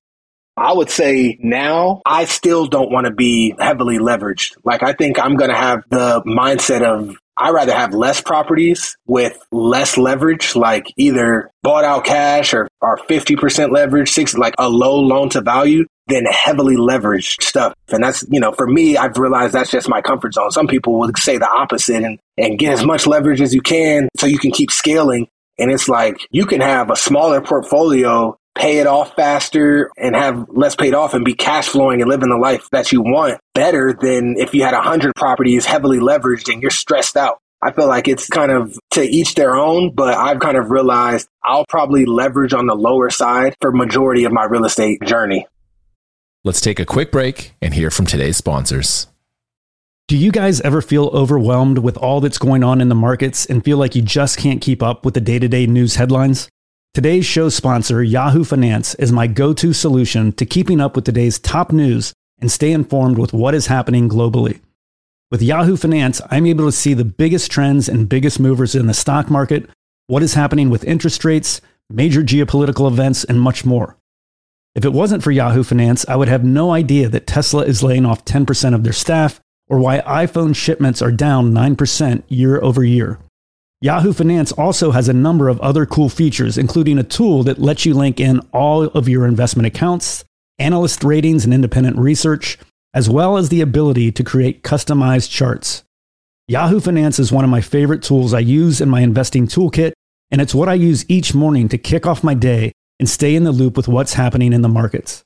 I would say now I still don't want to be heavily leveraged. Like I think I'm going to have the mindset of I rather have less properties with less leverage, like either bought out cash or, or 50% leverage, six, like a low loan to value than heavily leveraged stuff. And that's, you know, for me, I've realized that's just my comfort zone. Some people would say the opposite and, and get as much leverage as you can so you can keep scaling. And it's like you can have a smaller portfolio pay it off faster and have less paid off and be cash flowing and living the life that you want better than if you had a hundred properties heavily leveraged and you're stressed out. I feel like it's kind of to each their own, but I've kind of realized I'll probably leverage on the lower side for majority of my real estate journey. Let's take a quick break and hear from today's sponsors. Do you guys ever feel overwhelmed with all that's going on in the markets and feel like you just can't keep up with the day to day news headlines? Today's show sponsor, Yahoo Finance, is my go to solution to keeping up with today's top news and stay informed with what is happening globally. With Yahoo Finance, I'm able to see the biggest trends and biggest movers in the stock market, what is happening with interest rates, major geopolitical events, and much more. If it wasn't for Yahoo Finance, I would have no idea that Tesla is laying off 10% of their staff or why iPhone shipments are down 9% year over year. Yahoo Finance also has a number of other cool features, including a tool that lets you link in all of your investment accounts, analyst ratings, and independent research, as well as the ability to create customized charts. Yahoo Finance is one of my favorite tools I use in my investing toolkit, and it's what I use each morning to kick off my day and stay in the loop with what's happening in the markets.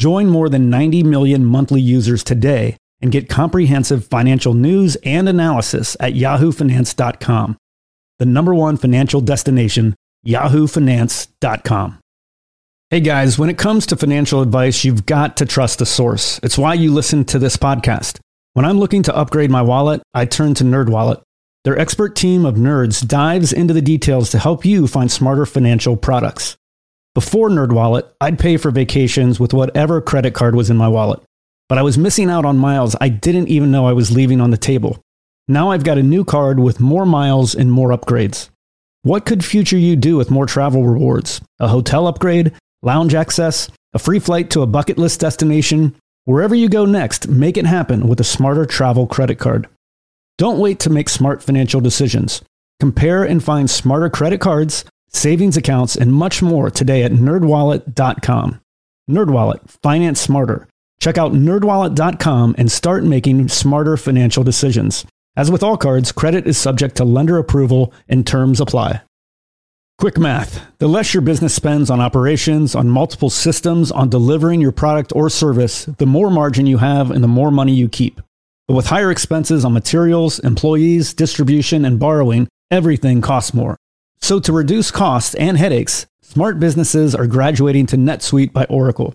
Join more than 90 million monthly users today and get comprehensive financial news and analysis at yahoofinance.com. The number one financial destination, yahoofinance.com. Hey guys, when it comes to financial advice, you've got to trust the source. It's why you listen to this podcast. When I'm looking to upgrade my wallet, I turn to NerdWallet. Their expert team of nerds dives into the details to help you find smarter financial products. Before NerdWallet, I'd pay for vacations with whatever credit card was in my wallet but I was missing out on miles I didn't even know I was leaving on the table. Now I've got a new card with more miles and more upgrades. What could future you do with more travel rewards? A hotel upgrade, lounge access, a free flight to a bucket list destination? Wherever you go next, make it happen with a smarter travel credit card. Don't wait to make smart financial decisions. Compare and find smarter credit cards, savings accounts, and much more today at nerdwallet.com. Nerdwallet, finance smarter. Check out nerdwallet.com and start making smarter financial decisions. As with all cards, credit is subject to lender approval and terms apply. Quick math the less your business spends on operations, on multiple systems, on delivering your product or service, the more margin you have and the more money you keep. But with higher expenses on materials, employees, distribution, and borrowing, everything costs more. So to reduce costs and headaches, smart businesses are graduating to NetSuite by Oracle.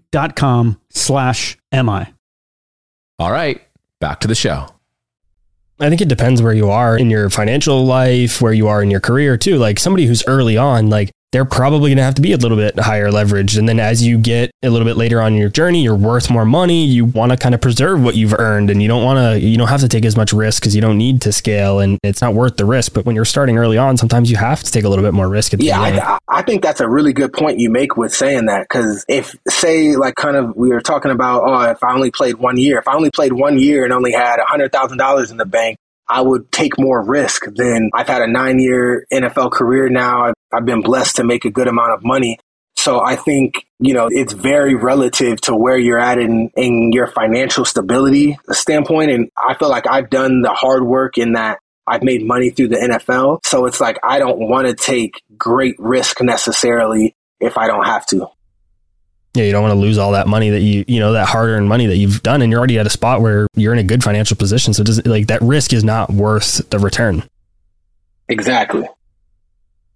netsuite.com slash MI. All right, back to the show. I think it depends where you are in your financial life, where you are in your career too. Like somebody who's early on, like they're probably going to have to be a little bit higher leveraged. And then as you get a little bit later on in your journey, you're worth more money. You want to kind of preserve what you've earned and you don't want to, you don't have to take as much risk because you don't need to scale and it's not worth the risk. But when you're starting early on, sometimes you have to take a little bit more risk. yeah, I, I, think that's a really good point you make with saying that. Because if, say, like kind of we were talking about, oh, if I only played one year, if I only played one year and only had $100,000 in the bank, I would take more risk than I've had a nine year NFL career now. I've, I've been blessed to make a good amount of money. So I think, you know, it's very relative to where you're at in, in your financial stability standpoint. And I feel like I've done the hard work in that I've made money through the NFL. So it's like, I don't want to take great risk necessarily if I don't have to yeah, you don't want to lose all that money that you, you know, that hard earned money that you've done. And you're already at a spot where you're in a good financial position. So does like that risk is not worth the return. Exactly.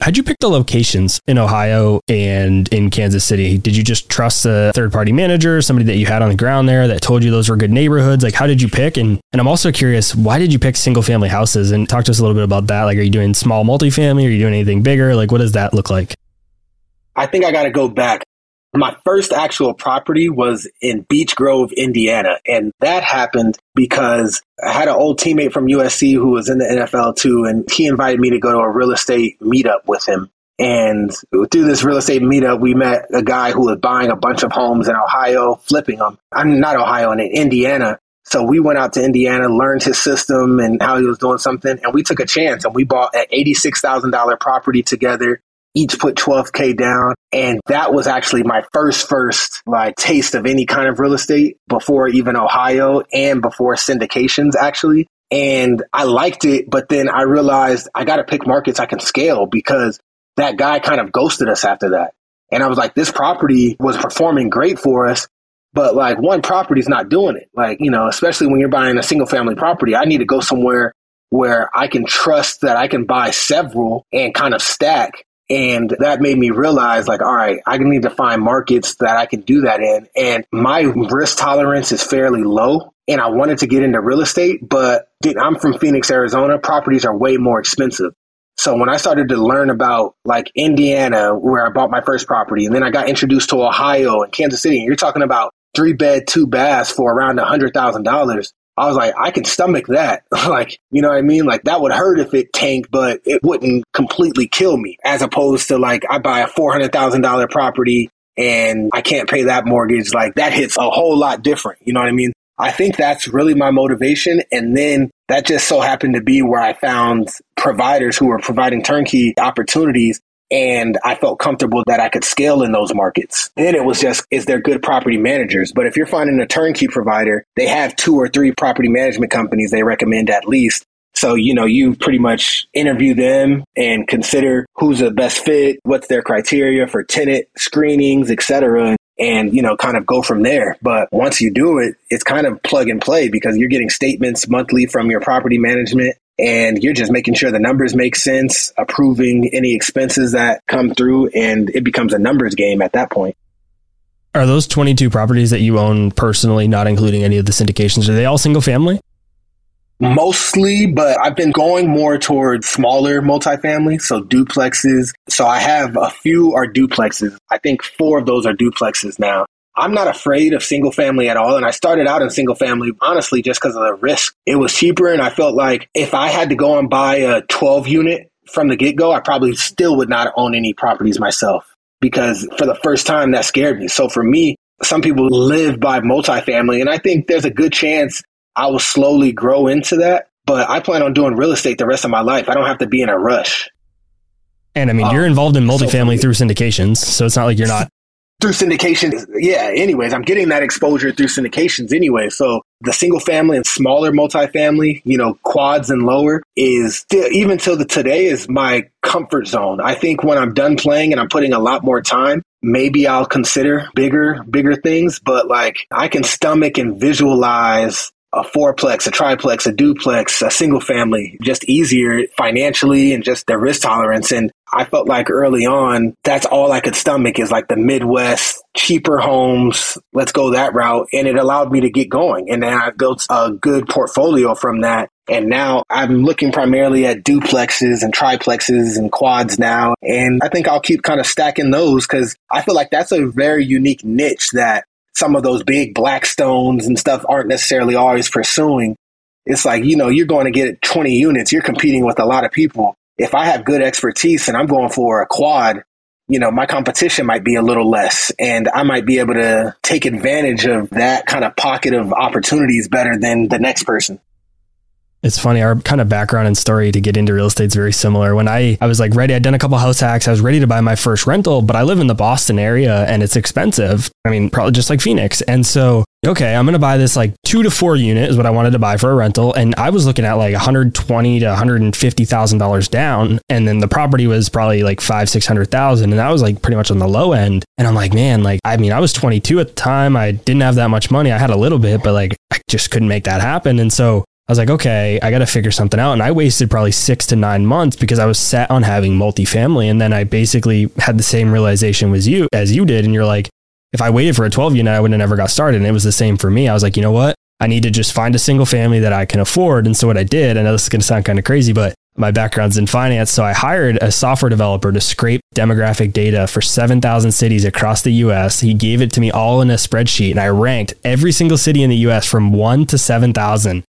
How'd you pick the locations in Ohio and in Kansas City? Did you just trust a third party manager, somebody that you had on the ground there that told you those were good neighborhoods? Like, how did you pick? And, and I'm also curious, why did you pick single family houses? And talk to us a little bit about that. Like, are you doing small multifamily? Are you doing anything bigger? Like, what does that look like? I think I got to go back my first actual property was in Beech Grove, Indiana. And that happened because I had an old teammate from USC who was in the NFL too. And he invited me to go to a real estate meetup with him. And through this real estate meetup, we met a guy who was buying a bunch of homes in Ohio, flipping them. I'm not Ohio, in Indiana. So we went out to Indiana, learned his system and how he was doing something. And we took a chance and we bought an $86,000 property together each put 12K down. And that was actually my first, first like taste of any kind of real estate before even Ohio and before syndications actually. And I liked it, but then I realized I got to pick markets I can scale because that guy kind of ghosted us after that. And I was like, this property was performing great for us, but like one property's not doing it. Like, you know, especially when you're buying a single family property, I need to go somewhere where I can trust that I can buy several and kind of stack. And that made me realize, like, all right, I need to find markets that I can do that in. And my risk tolerance is fairly low. And I wanted to get into real estate, but I'm from Phoenix, Arizona. Properties are way more expensive. So when I started to learn about like Indiana, where I bought my first property, and then I got introduced to Ohio and Kansas City, and you're talking about three bed, two baths for around a hundred thousand dollars. I was like, I can stomach that. (laughs) like, you know what I mean? Like that would hurt if it tanked, but it wouldn't completely kill me as opposed to like I buy a $400,000 property and I can't pay that mortgage. Like that hits a whole lot different. You know what I mean? I think that's really my motivation. And then that just so happened to be where I found providers who were providing turnkey opportunities. And I felt comfortable that I could scale in those markets. Then it was just, is there good property managers? But if you're finding a turnkey provider, they have two or three property management companies they recommend at least. So, you know, you pretty much interview them and consider who's the best fit, what's their criteria for tenant screenings, et cetera and you know kind of go from there but once you do it it's kind of plug and play because you're getting statements monthly from your property management and you're just making sure the numbers make sense approving any expenses that come through and it becomes a numbers game at that point are those 22 properties that you own personally not including any of the syndications are they all single family mostly, but I've been going more towards smaller multifamily, so duplexes. So I have a few are duplexes. I think four of those are duplexes now. I'm not afraid of single family at all. And I started out in single family, honestly, just because of the risk. It was cheaper. And I felt like if I had to go and buy a 12 unit from the get go, I probably still would not own any properties myself because for the first time that scared me. So for me, some people live by multifamily. And I think there's a good chance I will slowly grow into that. But I plan on doing real estate the rest of my life. I don't have to be in a rush. And I mean, um, you're involved in multifamily so through syndications, so it's not like you're not through syndications. Yeah. Anyways, I'm getting that exposure through syndications anyway. So the single family and smaller multifamily, you know, quads and lower is still, even till the today is my comfort zone. I think when I'm done playing and I'm putting a lot more time, maybe I'll consider bigger, bigger things, but like I can stomach and visualize a fourplex, a triplex, a duplex, a single family, just easier financially and just the risk tolerance. And I felt like early on, that's all I could stomach is like the Midwest, cheaper homes. Let's go that route. And it allowed me to get going. And then I built a good portfolio from that. And now I'm looking primarily at duplexes and triplexes and quads now. And I think I'll keep kind of stacking those because I feel like that's a very unique niche that some of those big Blackstones and stuff aren't necessarily always pursuing. It's like, you know, you're going to get 20 units, you're competing with a lot of people. If I have good expertise and I'm going for a quad, you know, my competition might be a little less and I might be able to take advantage of that kind of pocket of opportunities better than the next person. It's funny, our kind of background and story to get into real estate is very similar. When I, I was like ready, I'd done a couple house hacks, I was ready to buy my first rental, but I live in the Boston area and it's expensive. I mean, probably just like Phoenix. And so, okay, I'm going to buy this like two to four unit is what I wanted to buy for a rental. And I was looking at like 120 to 150,000 dollars down. And then the property was probably like five, 600,000. And that was like pretty much on the low end. And I'm like, man, like, I mean, I was 22 at the time. I didn't have that much money. I had a little bit, but like, I just couldn't make that happen. And so I was like, okay, I got to figure something out. And I wasted probably six to nine months because I was set on having multifamily. And then I basically had the same realization as you, as you did. And you're like, if I waited for a 12 unit, I would have never got started. And it was the same for me. I was like, you know what? I need to just find a single family that I can afford. And so what I did, I know this is going to sound kind of crazy, but my background's in finance. So I hired a software developer to scrape demographic data for 7,000 cities across the US. He gave it to me all in a spreadsheet and I ranked every single city in the US from one to 7,000.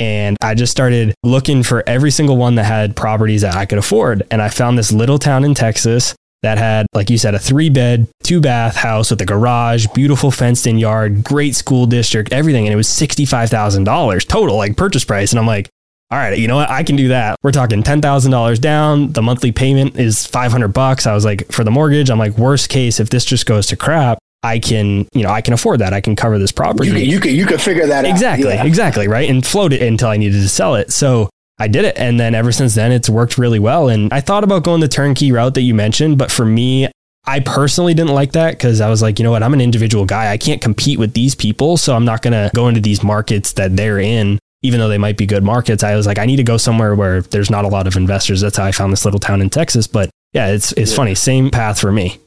And I just started looking for every single one that had properties that I could afford. And I found this little town in Texas that had, like you said, a three bed, two bath house with a garage, beautiful fenced in yard, great school district, everything. And it was $65,000 total, like purchase price. And I'm like, all right, you know what? I can do that. We're talking $10,000 down. The monthly payment is 500 bucks. I was like, for the mortgage, I'm like, worst case, if this just goes to crap, I can, you know, I can afford that. I can cover this property. You can, you can, you can figure that exactly, out. Exactly. Exactly. Right. And float it until I needed to sell it. So I did it. And then ever since then, it's worked really well. And I thought about going the turnkey route that you mentioned. But for me, I personally didn't like that because I was like, you know what? I'm an individual guy. I can't compete with these people. So I'm not going to go into these markets that they're in even though they might be good markets, I was like, I need to go somewhere where there's not a lot of investors. That's how I found this little town in Texas. But yeah, it's it's yeah. funny. Same path for me.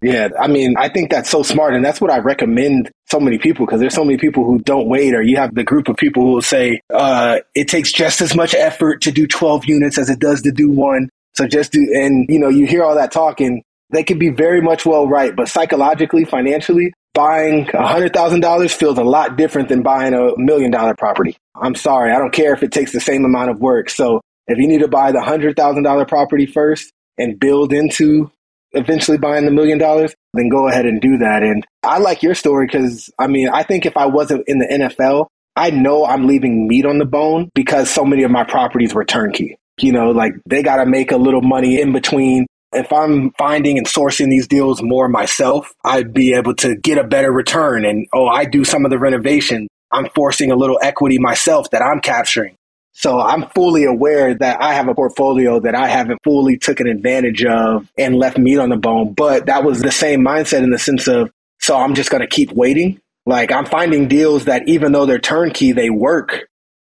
Yeah, I mean, I think that's so smart, and that's what I recommend so many people because there's so many people who don't wait, or you have the group of people who will say uh, it takes just as much effort to do 12 units as it does to do one. So just do, and you know, you hear all that talking. They could be very much well right, but psychologically, financially, buying $100,000 feels a lot different than buying a million dollar property. I'm sorry. I don't care if it takes the same amount of work. So if you need to buy the $100,000 property first and build into eventually buying the million dollars, then go ahead and do that. And I like your story because I mean, I think if I wasn't in the NFL, I know I'm leaving meat on the bone because so many of my properties were turnkey. You know, like they got to make a little money in between if I'm finding and sourcing these deals more myself, I'd be able to get a better return. And oh, I do some of the renovation. I'm forcing a little equity myself that I'm capturing. So I'm fully aware that I have a portfolio that I haven't fully taken advantage of and left meat on the bone. But that was the same mindset in the sense of, so I'm just going to keep waiting. Like I'm finding deals that even though they're turnkey, they work.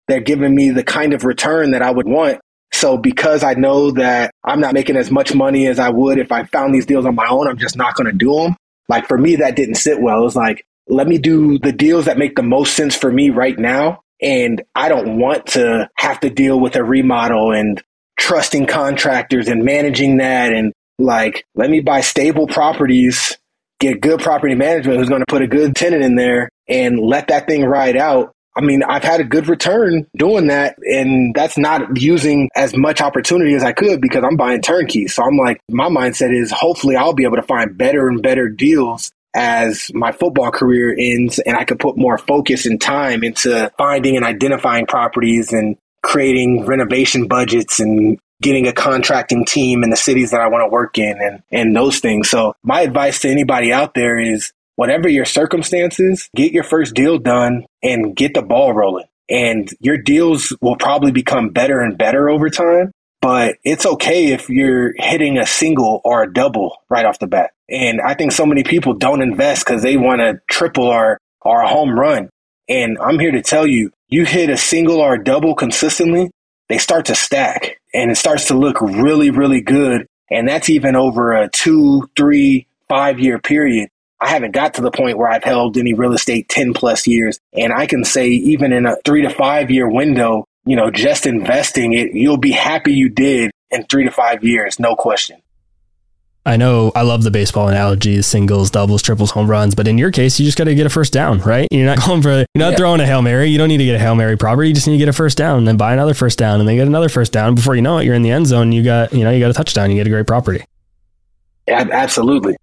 They're giving me the kind of return that I would want. So because I know that I'm not making as much money as I would if I found these deals on my own, I'm just not going to do them. Like for me, that didn't sit well. It was like, let me do the deals that make the most sense for me right now. And I don't want to have to deal with a remodel and trusting contractors and managing that. And like, let me buy stable properties, get good property management who's going to put a good tenant in there and let that thing ride out I mean, I've had a good return doing that. And that's not using as much opportunity as I could because I'm buying turnkey. So I'm like, my mindset is hopefully I'll be able to find better and better deals as my football career ends and I could put more focus and time into finding and identifying properties and creating renovation budgets and getting a contracting team in the cities that I want to work in and, and those things. So my advice to anybody out there is whatever your circumstances, get your first deal done and get the ball rolling. And your deals will probably become better and better over time. But it's okay if you're hitting a single or a double right off the bat. And I think so many people don't invest because they want to triple or, or a home run. And I'm here to tell you, you hit a single or a double consistently, they start to stack and it starts to look really, really good. And that's even over a two, three, five year period. I haven't got to the point where I've held any real estate 10 plus years. And I can say, even in a three to five year window, you know, just investing it, you'll be happy you did in three to five years, no question. I know I love the baseball analogies, singles, doubles, triples, home runs, but in your case, you just got to get a first down, right? You're not (laughs) going for, you're not yeah. throwing a Hail Mary. You don't need to get a Hail Mary property. You just need to get a first down and then buy another first down and then get another first down. Before you know it, you're in the end zone. You got, you know, you got a touchdown. You get a great property. Yeah, absolutely.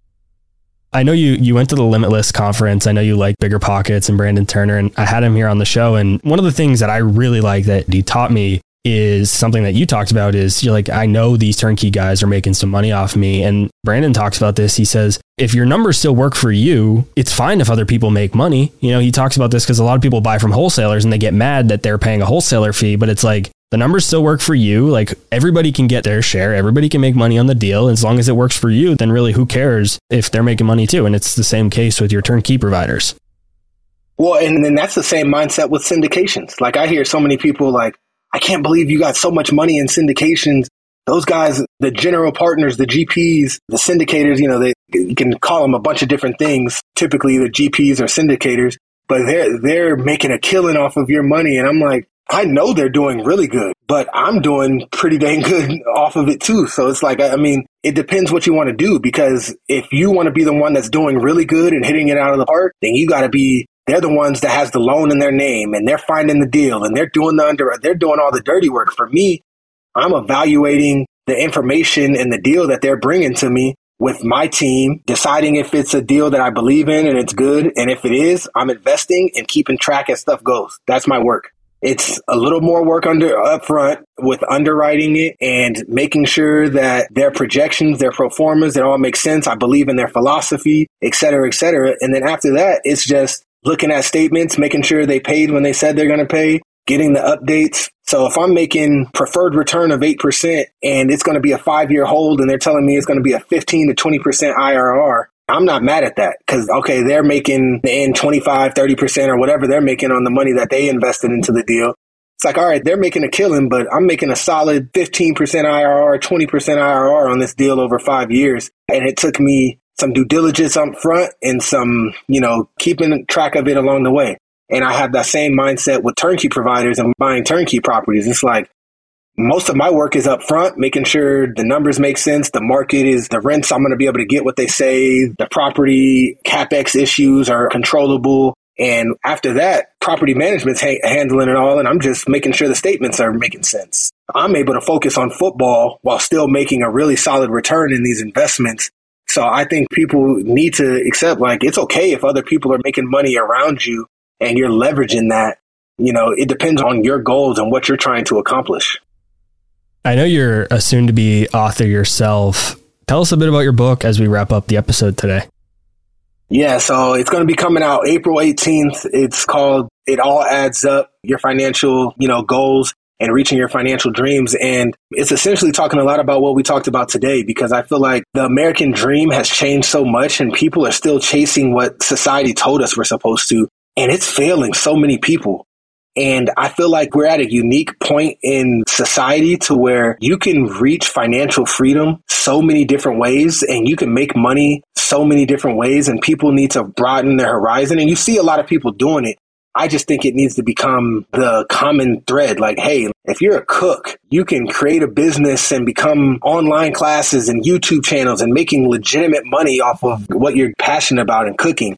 I know you you went to the Limitless conference. I know you like Bigger Pockets and Brandon Turner, and I had him here on the show. And one of the things that I really like that he taught me is something that you talked about is you're like, I know these turnkey guys are making some money off me. And Brandon talks about this. He says, if your numbers still work for you, it's fine if other people make money. You know, he talks about this because a lot of people buy from wholesalers and they get mad that they're paying a wholesaler fee, but it's like, the numbers still work for you. Like everybody can get their share. Everybody can make money on the deal. As long as it works for you, then really who cares if they're making money too? And it's the same case with your turnkey providers. Well, and then that's the same mindset with syndications. Like I hear so many people like, I can't believe you got so much money in syndications. Those guys, the general partners, the GPs, the syndicators, you know, they you can call them a bunch of different things. Typically the GPs are syndicators, but they're they're making a killing off of your money. And I'm like, I know they're doing really good, but I'm doing pretty dang good (laughs) off of it too. So it's like, I mean, it depends what you want to do because if you want to be the one that's doing really good and hitting it out of the park, then you got to be they're the ones that has the loan in their name and they're finding the deal and they're doing the under they're doing all the dirty work. For me i'm evaluating the information and the deal that they're bringing to me with my team deciding if it's a deal that i believe in and it's good. And if it is i'm investing and keeping track as stuff goes. That's my work It's a little more work under upfront with underwriting it and making sure that their projections, their pro formas, it all makes sense. I believe in their philosophy, et cetera, et cetera. And then after that, it's just looking at statements, making sure they paid when they said they're going to pay, getting the updates. So if I'm making preferred return of 8% and it's going to be a five year hold and they're telling me it's going to be a 15 to 20% IRR, I'm not mad at that because, okay, they're making in 25, 30% or whatever they're making on the money that they invested into the deal. It's like, all right, they're making a killing, but I'm making a solid 15% IRR, 20% IRR on this deal over five years. And it took me some due diligence up front and some, you know, keeping track of it along the way. And I have that same mindset with turnkey providers and buying turnkey properties. It's like, most of my work is up front, making sure the numbers make sense. The market is the rents. I'm going to be able to get what they say. The property capex issues are controllable. And after that, property management's ha- handling it all. And I'm just making sure the statements are making sense. I'm able to focus on football while still making a really solid return in these investments. So I think people need to accept like it's okay if other people are making money around you and you're leveraging that. You know, it depends on your goals and what you're trying to accomplish. I know you're a soon to be author yourself. Tell us a bit about your book as we wrap up the episode today. Yeah, so it's going to be coming out April 18th. It's called It All Adds Up Your Financial, you know, goals and reaching your financial dreams. And it's essentially talking a lot about what we talked about today because I feel like the American dream has changed so much and people are still chasing what society told us we're supposed to. And it's failing so many people. And I feel like we're at a unique point in society to where you can reach financial freedom so many different ways and you can make money so many different ways and people need to broaden their horizon. And you see a lot of people doing it. I just think it needs to become the common thread. Like, hey, if you're a cook, you can create a business and become online classes and YouTube channels and making legitimate money off of what you're passionate about in cooking.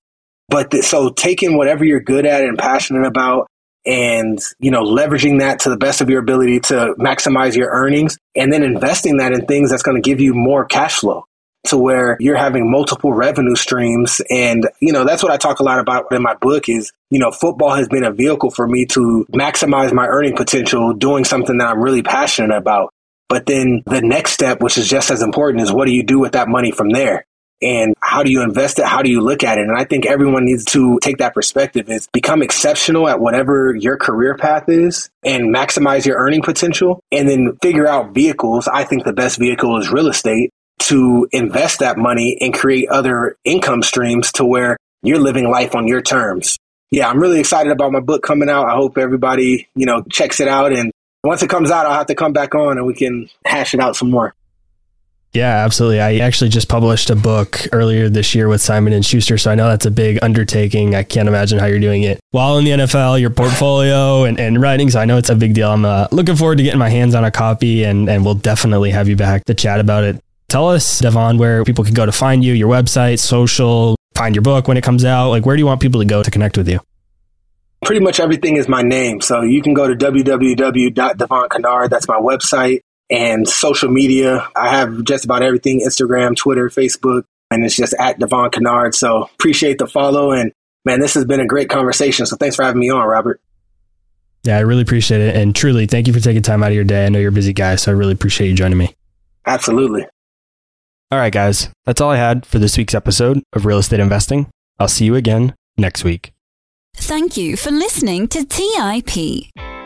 But th- so taking whatever you're good at and passionate about and you know leveraging that to the best of your ability to maximize your earnings and then investing that in things that's going to give you more cash flow to where you're having multiple revenue streams. And you know that's what I talk a lot about in my book is you know football has been a vehicle for me to maximize my earning potential doing something that I'm really passionate about. But then the next step which is just as important is what do you do with that money from there and how do you invest it? How do you look at it? And I think everyone needs to take that perspective is become exceptional at whatever your career path is and maximize your earning potential and then figure out vehicles. I think the best vehicle is real estate to invest that money and create other income streams to where you're living life on your terms. Yeah, I'm really excited about my book coming out. I hope everybody, you know, checks it out and once it comes out, I'll have to come back on and we can hash it out some more. Yeah, absolutely. I actually just published a book earlier this year with Simon and Schuster, so I know that's a big undertaking. I can't imagine how you're doing it while in the NFL, your portfolio and, and writing. So I know it's a big deal. I'm uh, looking forward to getting my hands on a copy, and and we'll definitely have you back to chat about it. Tell us, Devon, where people can go to find you, your website, social, find your book when it comes out. Like, where do you want people to go to connect with you? Pretty much everything is my name. So you can go to www.devonkennard. That's my website and social media. I have just about everything Instagram, Twitter, Facebook, and it's just at Devon Kennard. So appreciate the follow. And man, this has been a great conversation. So thanks for having me on, Robert. Yeah, I really appreciate it. And truly, thank you for taking time out of your day. I know you're a busy guy, so I really appreciate you joining me. Absolutely. All right, guys, that's all I had for this week's episode of Real Estate Investing. I'll see you again next week. Thank you for listening to TIP.